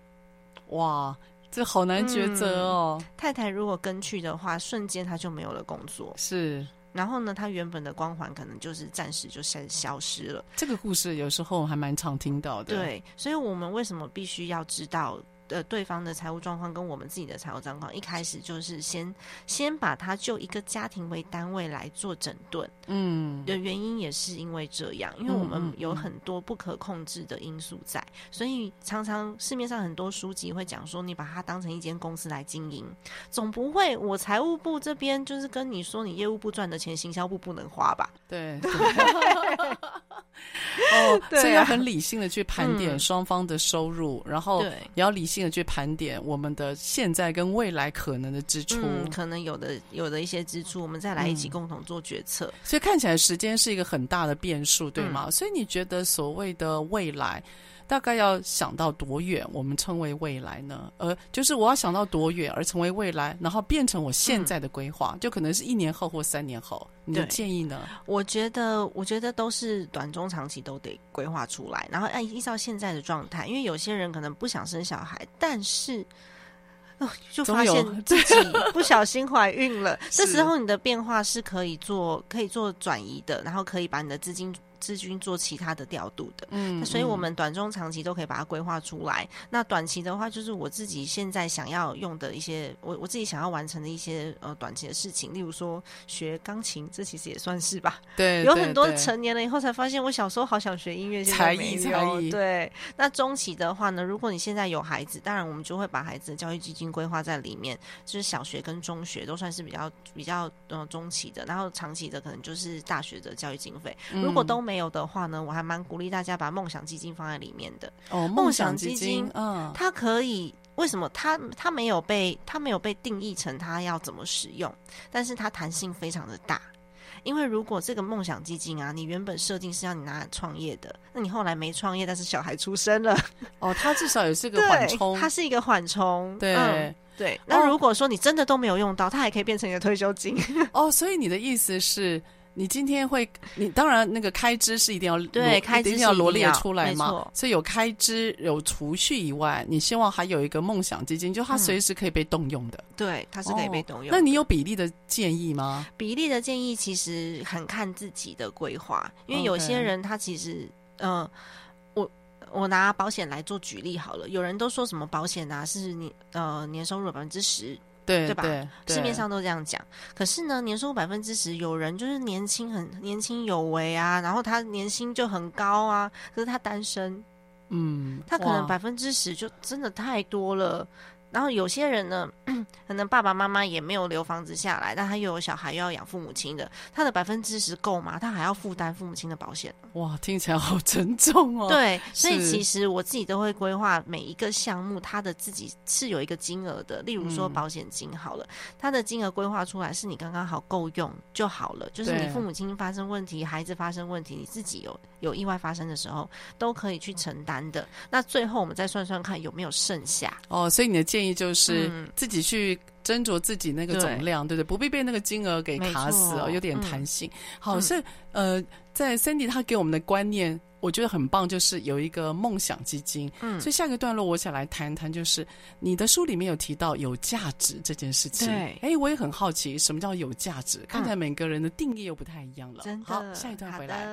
哇，这好难抉择哦、嗯。太太如果跟去的话，瞬间他就没有了工作。是，然后呢，他原本的光环可能就是暂时就消消失了。这个故事有时候还蛮常听到的。对，所以我们为什么必须要知道？呃，对方的财务状况跟我们自己的财务状况，一开始就是先先把它就一个家庭为单位来做整顿。嗯，的原因也是因为这样，因为我们有很多不可控制的因素在，嗯嗯嗯，所以常常市面上很多书籍会讲说，你把它当成一间公司来经营，总不会我财务部这边就是跟你说，你业务部赚的钱，行销部不能花吧？对。对 哦，所以要很理性的去盘点双方的收入，嗯、然后也要理性的去盘点我们的现在跟未来可能的支出，嗯、可能有的有的一些支出，我们再来一起共同做决策。嗯、所以看起来时间是一个很大的变数，对吗？嗯、所以你觉得所谓的未来？大概要想到多远，我们称为未来呢？呃，就是我要想到多远而成为未来，然后变成我现在的规划，嗯、就可能是一年后或三年后。你的建议呢？我觉得，我觉得都是短中长期都得规划出来，然后按依照现在的状态，因为有些人可能不想生小孩，但是，呃，就发现自己 不小心怀孕了，这时候你的变化是可以做可以做转移的，然后可以把你的资金。资金做其他的调度的，嗯，所以我们短中长期都可以把它规划出来。嗯、那短期的话，就是我自己现在想要用的一些，我我自己想要完成的一些呃短期的事情，例如说学钢琴，这其实也算是吧。对，有很多成年了以后才发现，我小时候好想学音乐，才艺。才艺。对，那中期的话呢，如果你现在有孩子，当然我们就会把孩子的教育基金规划在里面，就是小学跟中学都算是比较比较呃中期的，然后长期的可能就是大学的教育经费。嗯、如果都没有的话呢，我还蛮鼓励大家把梦想基金放在里面的。哦，梦想基金，嗯，它可以为什么它它没有被它没有被定义成它要怎么使用，但是它弹性非常的大。因为如果这个梦想基金啊，你原本设定是要你拿来创业的，那你后来没创业，但是小孩出生了，哦，它至少也是个 缓冲，它是一个缓冲，对。嗯对，那如果说你真的都没有用到，它还可以变成一个退休金。哦，所以你的意思是，你今天会，你当然那个开支是一定要对，开支一定要罗列出来嘛。所以有开支有储蓄以外，你希望还有一个梦想基金，就它随时可以被动用的。嗯、对，它是可以被动用。那你有比例的建议吗？比例的建议其实很看自己的规划，因为有些人他其实，嗯、呃，我我拿保险来做举例好了。有人都说什么保险啊，是你呃年收入百分之十。对对吧？对对，市面上都这样讲。可是呢，年收入百分之十，有人就是年轻很年轻有为啊，然后他年薪就很高啊，可是他单身，嗯，他可能百分之十就真的太多了。然后有些人呢，可能爸爸妈妈也没有留房子下来，但他又有小孩，又要养父母亲的，他的百分之十够吗？他还要负担父母亲的保险。哇，听起来好沉重哦。对，所以其实我自己都会规划每一个项目，他的自己是有一个金额的。例如说保险金好了，它的金额规划出来是你刚刚好够用就好了。就是你父母亲发生问题，孩子发生问题，你自己有有意外发生的时候，都可以去承担的。那最后我们再算算看有没有剩下。哦，所以你的建议就是自己去斟酌自己那个总量，嗯、对，不对，不必被那个金额给卡死哦，有点弹性。嗯、好，是呃，在 Sandy 他给我们的观念，我觉得很棒，就是有一个梦想基金。嗯，所以下个段落我想来谈一谈，就是你的书里面有提到有价值这件事情。对，哎，我也很好奇，什么叫有价值？看起来每个人的定义又不太一样了。真的，好，下一段回来。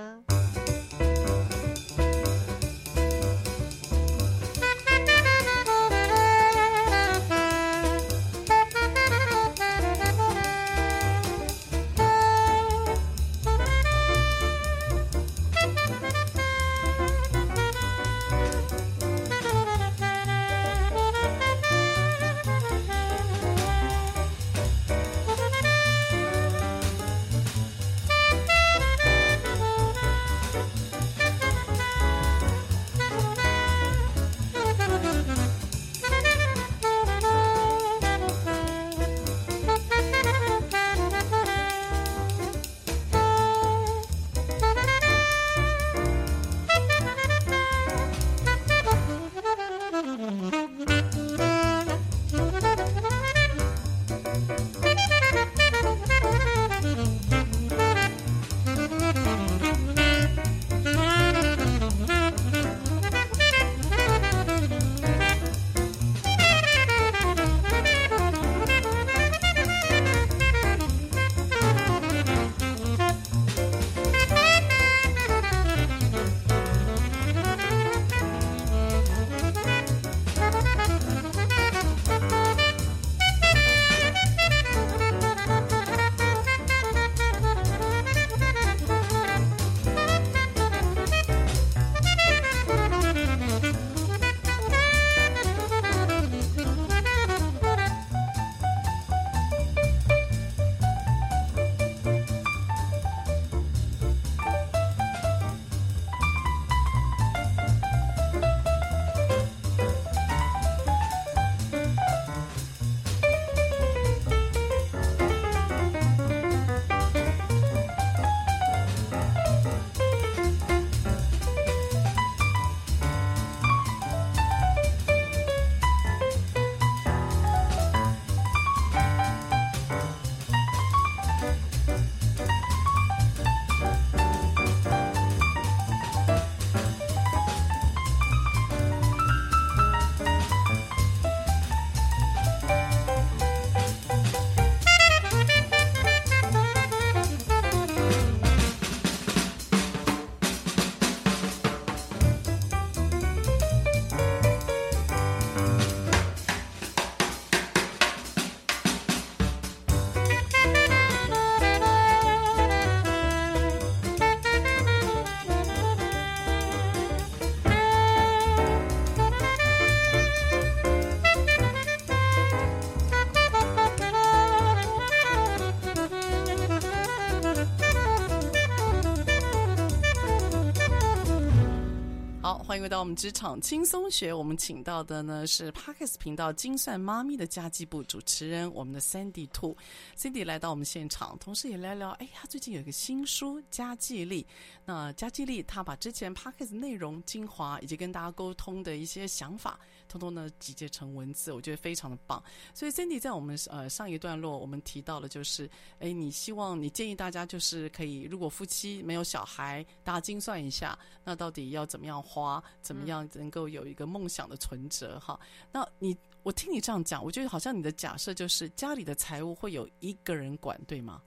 欢迎回到我们职场轻松学。我们请到的呢是 Parkes 频道精算妈咪的家计部主持人，我们的 Sandy 兔。Sandy 来到我们现场，同时也聊聊，哎，他最近有一个新书《家计力》。那《家计力》他把之前 Parkes 内容精华以及跟大家沟通的一些想法，通通呢集结成文字，我觉得非常的棒。所以 Cindy 在我们呃上一段落，我们提到了就是，哎，你希望你建议大家就是可以，如果夫妻没有小孩，大家精算一下，那到底要怎么样花，怎么样能够有一个梦想的存折哈？那你我听你这样讲，我觉得好像你的假设就是家里的财务会有一个人管，对吗？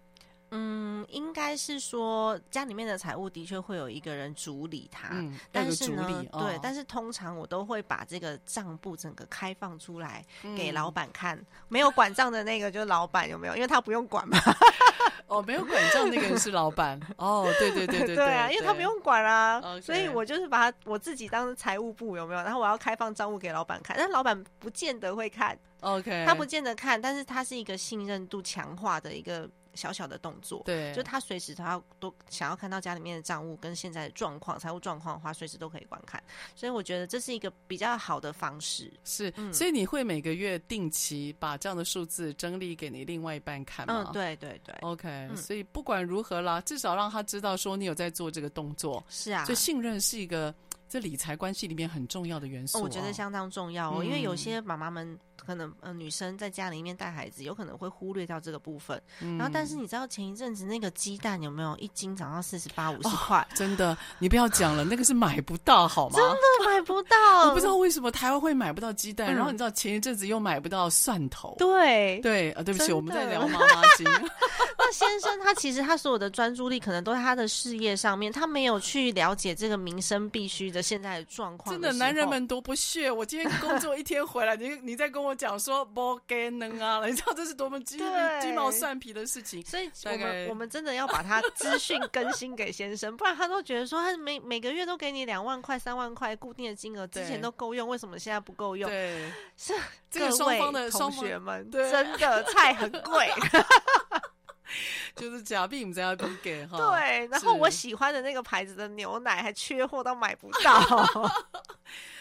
嗯，应该是说家里面的财务的确会有一个人主理它，嗯、但是呢，哦、对，但是通常我都会把这个账簿整个开放出来给老板看，嗯、没有管账的那个就是老板有没有？因为他不用管嘛。哦，没有管账那个人是老板。哦，对对对对对，对啊，因为他不用管啊所以我就是把他我自己当财务部有没有？然后我要开放账务给老板看，但老板不见得会看。OK，他不见得看，但是他是一个信任度强化的一个。小小的动作，对，就他随时他要都想要看到家里面的账务跟现在的状况、财务状况的话，随时都可以观看。所以我觉得这是一个比较好的方式。是，嗯、所以你会每个月定期把这样的数字整理给你另外一半看吗？嗯，对对对。OK，、嗯、所以不管如何啦，至少让他知道说你有在做这个动作。是啊，所以信任是一个这理财关系里面很重要的元素、哦。我觉得相当重要哦，嗯、因为有些妈妈们。可能呃，女生在家里面带孩子，有可能会忽略掉这个部分。嗯、然后，但是你知道前一阵子那个鸡蛋有没有一斤涨到四十八、五十块？真的，你不要讲了，那个是买不到好吗？真的买不到。我不知道为什么台湾会买不到鸡蛋，嗯、然后你知道前一阵子又买不到蒜头。对对啊，对不起，我们在聊妈妈 经。那先生他其实他所有的专注力可能都在他的事业上面，他没有去了解这个民生必须的现在的状况的。真的，男人们多不屑！我今天工作一天回来，你你在跟我讲说不。给能啊，你知道这是多么鸡鸡毛蒜皮的事情，所以我们我们真的要把他资讯更新给先生，不然他都觉得说他每每个月都给你两万块、三万块固定的金额，之前都够用，为什么现在不够用？对，是这个双方的同学们，对真的菜很贵，就是假币不要给哈。对，然后我喜欢的那个牌子的牛奶还缺货到买不到。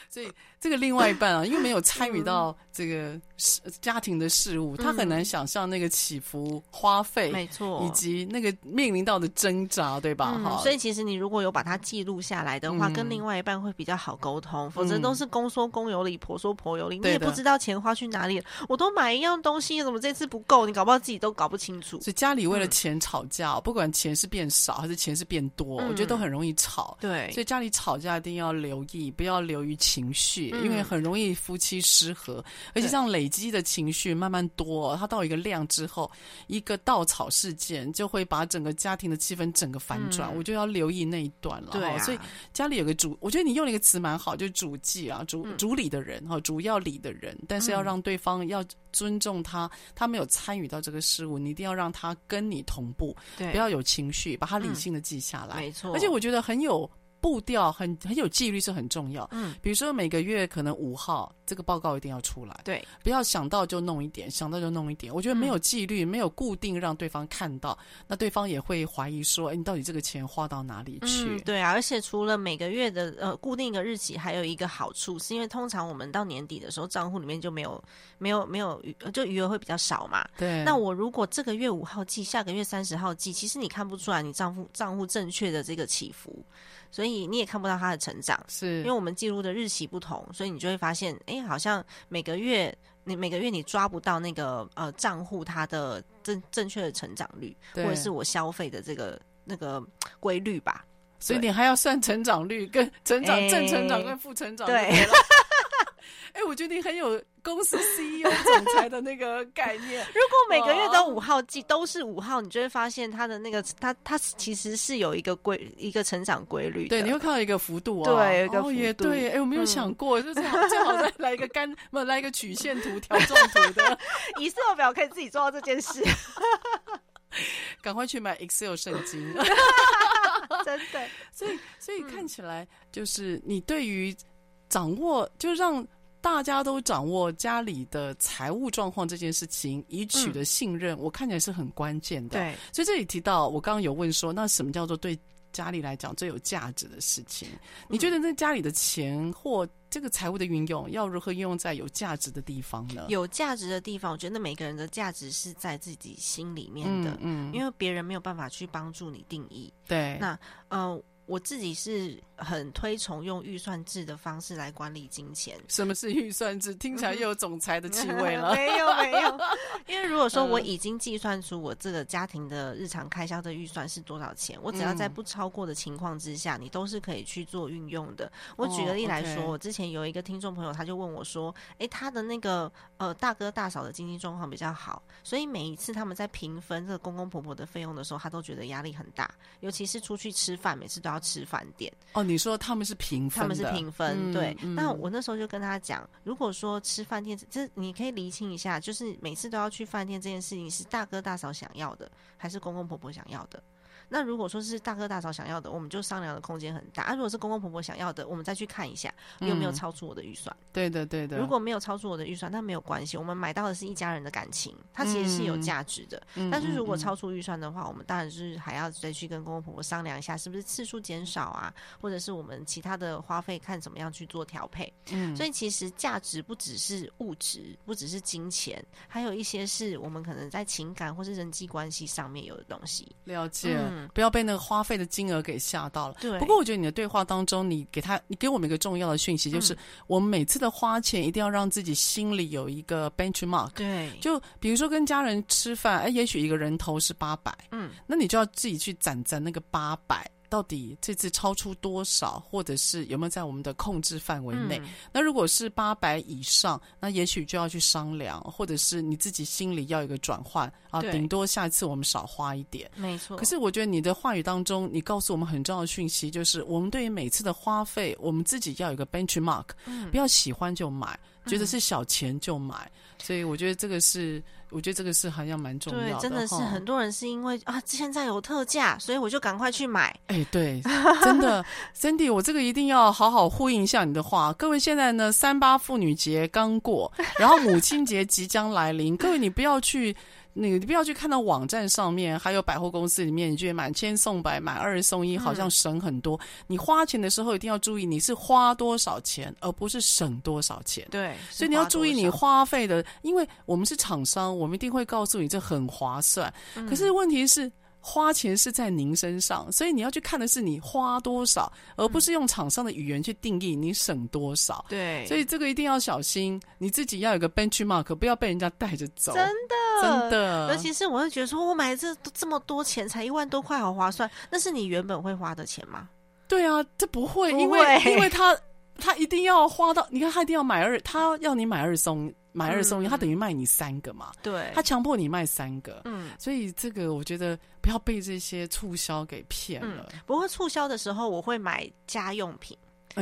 所以这个另外一半啊，因为没有参与到这个事家庭的事务，他很难想象那个起伏、花费，没错，以及那个面临到的挣扎，对吧？哈，所以其实你如果有把它记录下来的话，跟另外一半会比较好沟通，否则都是公说公有理，婆说婆有理，你也不知道钱花去哪里了。我都买一样东西，怎么这次不够？你搞不好自己都搞不清楚。所以家里为了钱吵架，不管钱是变少还是钱是变多，我觉得都很容易吵。对，所以家里吵架一定要留意，不要流于情。情绪，因为很容易夫妻失和，而且这样累积的情绪慢慢多，它到一个量之后，一个稻草事件就会把整个家庭的气氛整个反转。我就要留意那一段了。对，所以家里有个主，我觉得你用了一个词蛮好，就是主计啊，主主理的人哈，主要理的人，但是要让对方要尊重他，他没有参与到这个事物，你一定要让他跟你同步，不要有情绪，把他理性的记下来。没错，而且我觉得很有。步调很很有纪律是很重要。嗯，比如说每个月可能五号这个报告一定要出来。对，不要想到就弄一点，想到就弄一点。我觉得没有纪律，嗯、没有固定让对方看到，那对方也会怀疑说：“哎，你到底这个钱花到哪里去？”嗯、对啊，而且除了每个月的呃固定一个日期，还有一个好处，是因为通常我们到年底的时候，账户里面就没有没有没有余，就余额会比较少嘛。对。那我如果这个月五号记，下个月三十号记，其实你看不出来你账户账户正确的这个起伏。所以你也看不到他的成长，是因为我们记录的日期不同，所以你就会发现，哎，好像每个月你每个月你抓不到那个呃账户它的正正确的成长率，或者是我消费的这个那个规律吧。所以你还要算成长率跟成长正成长跟负成长率。对。哎，我觉得你很有公司 CEO 总裁的那个概念。如果每个月都五号记都是五号，你就会发现它的那个它它其实是有一个规一个成长规律。对，你会看到一个幅度哦。对，有一个幅度。也对，哎，我没有想过，就是最好再来一个干，不来一个曲线图、条状图的 Excel 表，可以自己做到这件事。赶快去买 Excel 圣经。真的。所以，所以看起来就是你对于。掌握就让大家都掌握家里的财务状况这件事情，以取得信任，嗯、我看起来是很关键的。对，所以这里提到，我刚刚有问说，那什么叫做对家里来讲最有价值的事情。你觉得那家里的钱或这个财务的运用，要如何运用在有价值的地方呢？有价值的地方，我觉得每个人的价值是在自己心里面的，嗯，嗯，因为别人没有办法去帮助你定义。对，那呃。我自己是很推崇用预算制的方式来管理金钱。什么是预算制？听起来又有总裁的气味了。没 有没有，因为如果说我已经计算出我这个家庭的日常开销的预算是多少钱，我只要在不超过的情况之下，你都是可以去做运用的。我举个例来说，我之前有一个听众朋友，他就问我说：“哎，他的那个呃大哥大嫂的经济状况比较好，所以每一次他们在平分这个公公婆婆的费用的时候，他都觉得压力很大，尤其是出去吃饭，每次都要。”吃饭店哦，你说他们是平分，他们是平分，对。嗯、那我那时候就跟他讲，如果说吃饭店，这你可以厘清一下，就是每次都要去饭店这件事情，是大哥大嫂想要的，还是公公婆婆想要的？那如果说是大哥大嫂想要的，我们就商量的空间很大。啊，如果是公公婆婆想要的，我们再去看一下有没有超出我的预算。嗯、对的，对的。如果没有超出我的预算，那没有关系，我们买到的是一家人的感情，它其实是有价值的。嗯、但是如果超出预算的话，我们当然是还要再去跟公公婆婆商量一下，是不是次数减少啊，或者是我们其他的花费看怎么样去做调配。嗯，所以其实价值不只是物质，不只是金钱，还有一些是我们可能在情感或是人际关系上面有的东西。了解，嗯、不要被那个花。花费的金额给吓到了。对。不过我觉得你的对话当中，你给他，你给我们一个重要的讯息，就是、嗯、我们每次的花钱一定要让自己心里有一个 benchmark。对。就比如说跟家人吃饭，哎，也许一个人头是八百，嗯，那你就要自己去攒攒那个八百。到底这次超出多少，或者是有没有在我们的控制范围内？嗯、那如果是八百以上，那也许就要去商量，或者是你自己心里要有一个转换啊。顶多下一次我们少花一点，没错。可是我觉得你的话语当中，你告诉我们很重要的讯息，就是我们对于每次的花费，我们自己要有一个 benchmark，嗯，不要喜欢就买，觉得是小钱就买。嗯、所以我觉得这个是。我觉得这个是好像蛮重要的，对，真的是很多人是因为啊，现在有特价，所以我就赶快去买。哎，对，真的，Cindy，我这个一定要好好呼应一下你的话。各位，现在呢，三八妇女节刚过，然后母亲节即将来临，各位你不要去。你你不要去看到网站上面，还有百货公司里面，你觉得满千送百、买二送一，好像省很多。嗯、你花钱的时候一定要注意，你是花多少钱，而不是省多少钱。对，所以你要注意你花费的，因为我们是厂商，我们一定会告诉你这很划算。嗯、可是问题是。花钱是在您身上，所以你要去看的是你花多少，而不是用厂商的语言去定义你省多少。对，所以这个一定要小心，你自己要有个 benchmark，不要被人家带着走。真的，真的。尤其是我会觉得说，我买这这么多钱，才一万多块，好划算。那是你原本会花的钱吗？对啊，这不会，不会，因为因为他他一定要花到，你看他一定要买二，他要你买二送。买二送一，他等于卖你三个嘛？对，他强迫你卖三个，嗯，所以这个我觉得不要被这些促销给骗了。嗯，不过促销的时候，我会买家用品。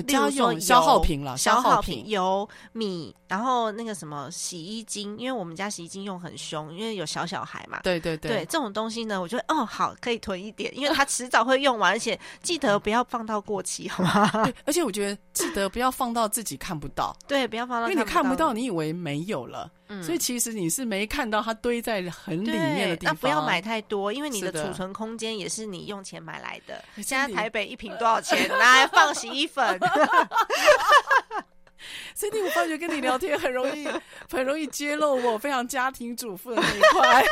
家用消耗品了，消耗品油米，然后那个什么洗衣精，因为我们家洗衣精用很凶，因为有小小孩嘛。对对对，对这种东西呢，我觉得哦好，可以囤一点，因为它迟早会用完，而且记得不要放到过期，好吗？对，而且我觉得记得不要放到自己看不到，对，不要放到，因为你看不到，你以为没有了。嗯，所以其实你是没看到它堆在很里面的地方。那不要买太多，因为你的储存空间也是你用钱买来的。的现在台北一瓶多少钱？拿来放洗衣粉。所以我发觉跟你聊天很容易，很容易揭露我非常家庭主妇的那一块。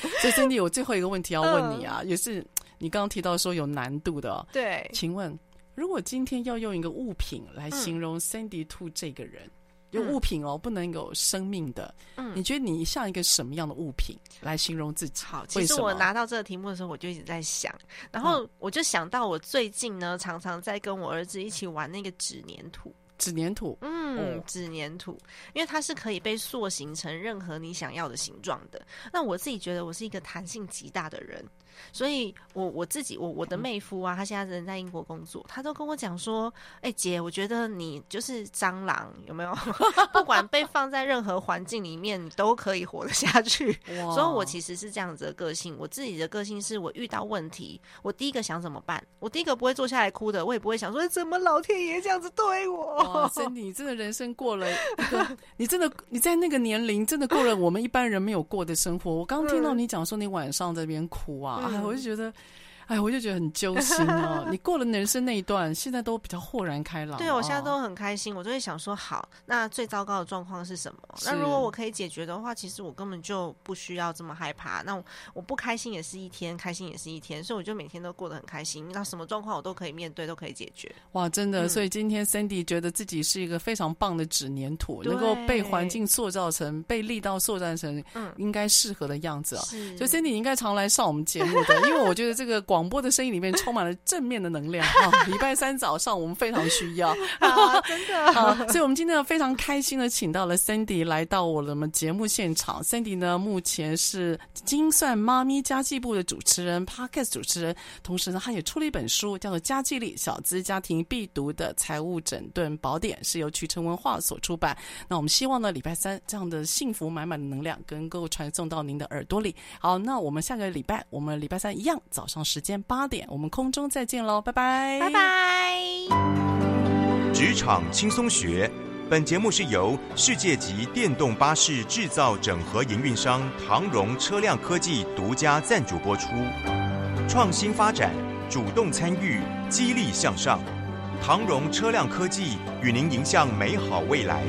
所以 Cindy，我最后一个问题要问你啊，嗯、也是你刚刚提到说有难度的、哦。对，请问如果今天要用一个物品来形容 Cindy Two 这个人？有物品哦，不能有生命的。嗯，你觉得你像一个什么样的物品来形容自己？好，其实我拿到这个题目的时候，我就一直在想，然后我就想到我最近呢，常常在跟我儿子一起玩那个纸粘土。纸粘土，嗯，纸粘土，因为它是可以被塑形成任何你想要的形状的。那我自己觉得我是一个弹性极大的人。所以我，我我自己，我我的妹夫啊，他现在人在英国工作，他都跟我讲说：“哎、欸，姐，我觉得你就是蟑螂，有没有？不管被放在任何环境里面，你都可以活得下去。哇所以，我其实是这样子的个性。我自己的个性是我遇到问题，我第一个想怎么办？我第一个不会坐下来哭的，我也不会想说怎么老天爷这样子对我。所以你真的人生过了一个，你真的你在那个年龄真的过了我们一般人没有过的生活。我刚听到你讲说你晚上在那边哭啊。哎”我就觉得，哎，我就觉得很揪心哦。你过了人生那一段，现在都比较豁然开朗。对，我现在都很开心，我就会想说，好，那最糟糕的状况是什么？那如果我可以解决的话，其实我根本就不需要这么害怕。那我，我不开心也是一天，开心也是一天，所以我就每天都过得很开心。那什么状况我都可以面对，都可以解决。哇，真的！嗯、所以今天 Sandy 觉得自己是一个非常棒的纸黏土，能够被环境塑造成、被力道塑造成应该适合的样子啊。所以 Sandy 应该常来上我们节目的，因为我觉得这个广播的声音里面充满了正面的能量 啊。礼拜三早上我们非常需要，啊、真的。啊，所以我们今天呢非常开心的请到了 Sandy 来到我们节目现场。Sandy 呢目前是精算妈咪家计部的主持人，Podcast 主持人，同时呢他也出了一本书，叫做《家计力：小资家庭必读的财务整顿宝典》，是由渠成文化所出版。那我们希望呢礼拜三这样的幸福满满的能量，能够传送到您的耳朵里。好，那我们下个礼拜，我们礼拜三一样早上时间八点，我们空中再见喽，拜拜，拜拜。职场轻松学，本节目是由世界级电动巴士制造整合营运商唐荣车辆科技独家赞助播出。创新发展，主动参与，激励向上。唐荣车辆科技与您迎向美好未来。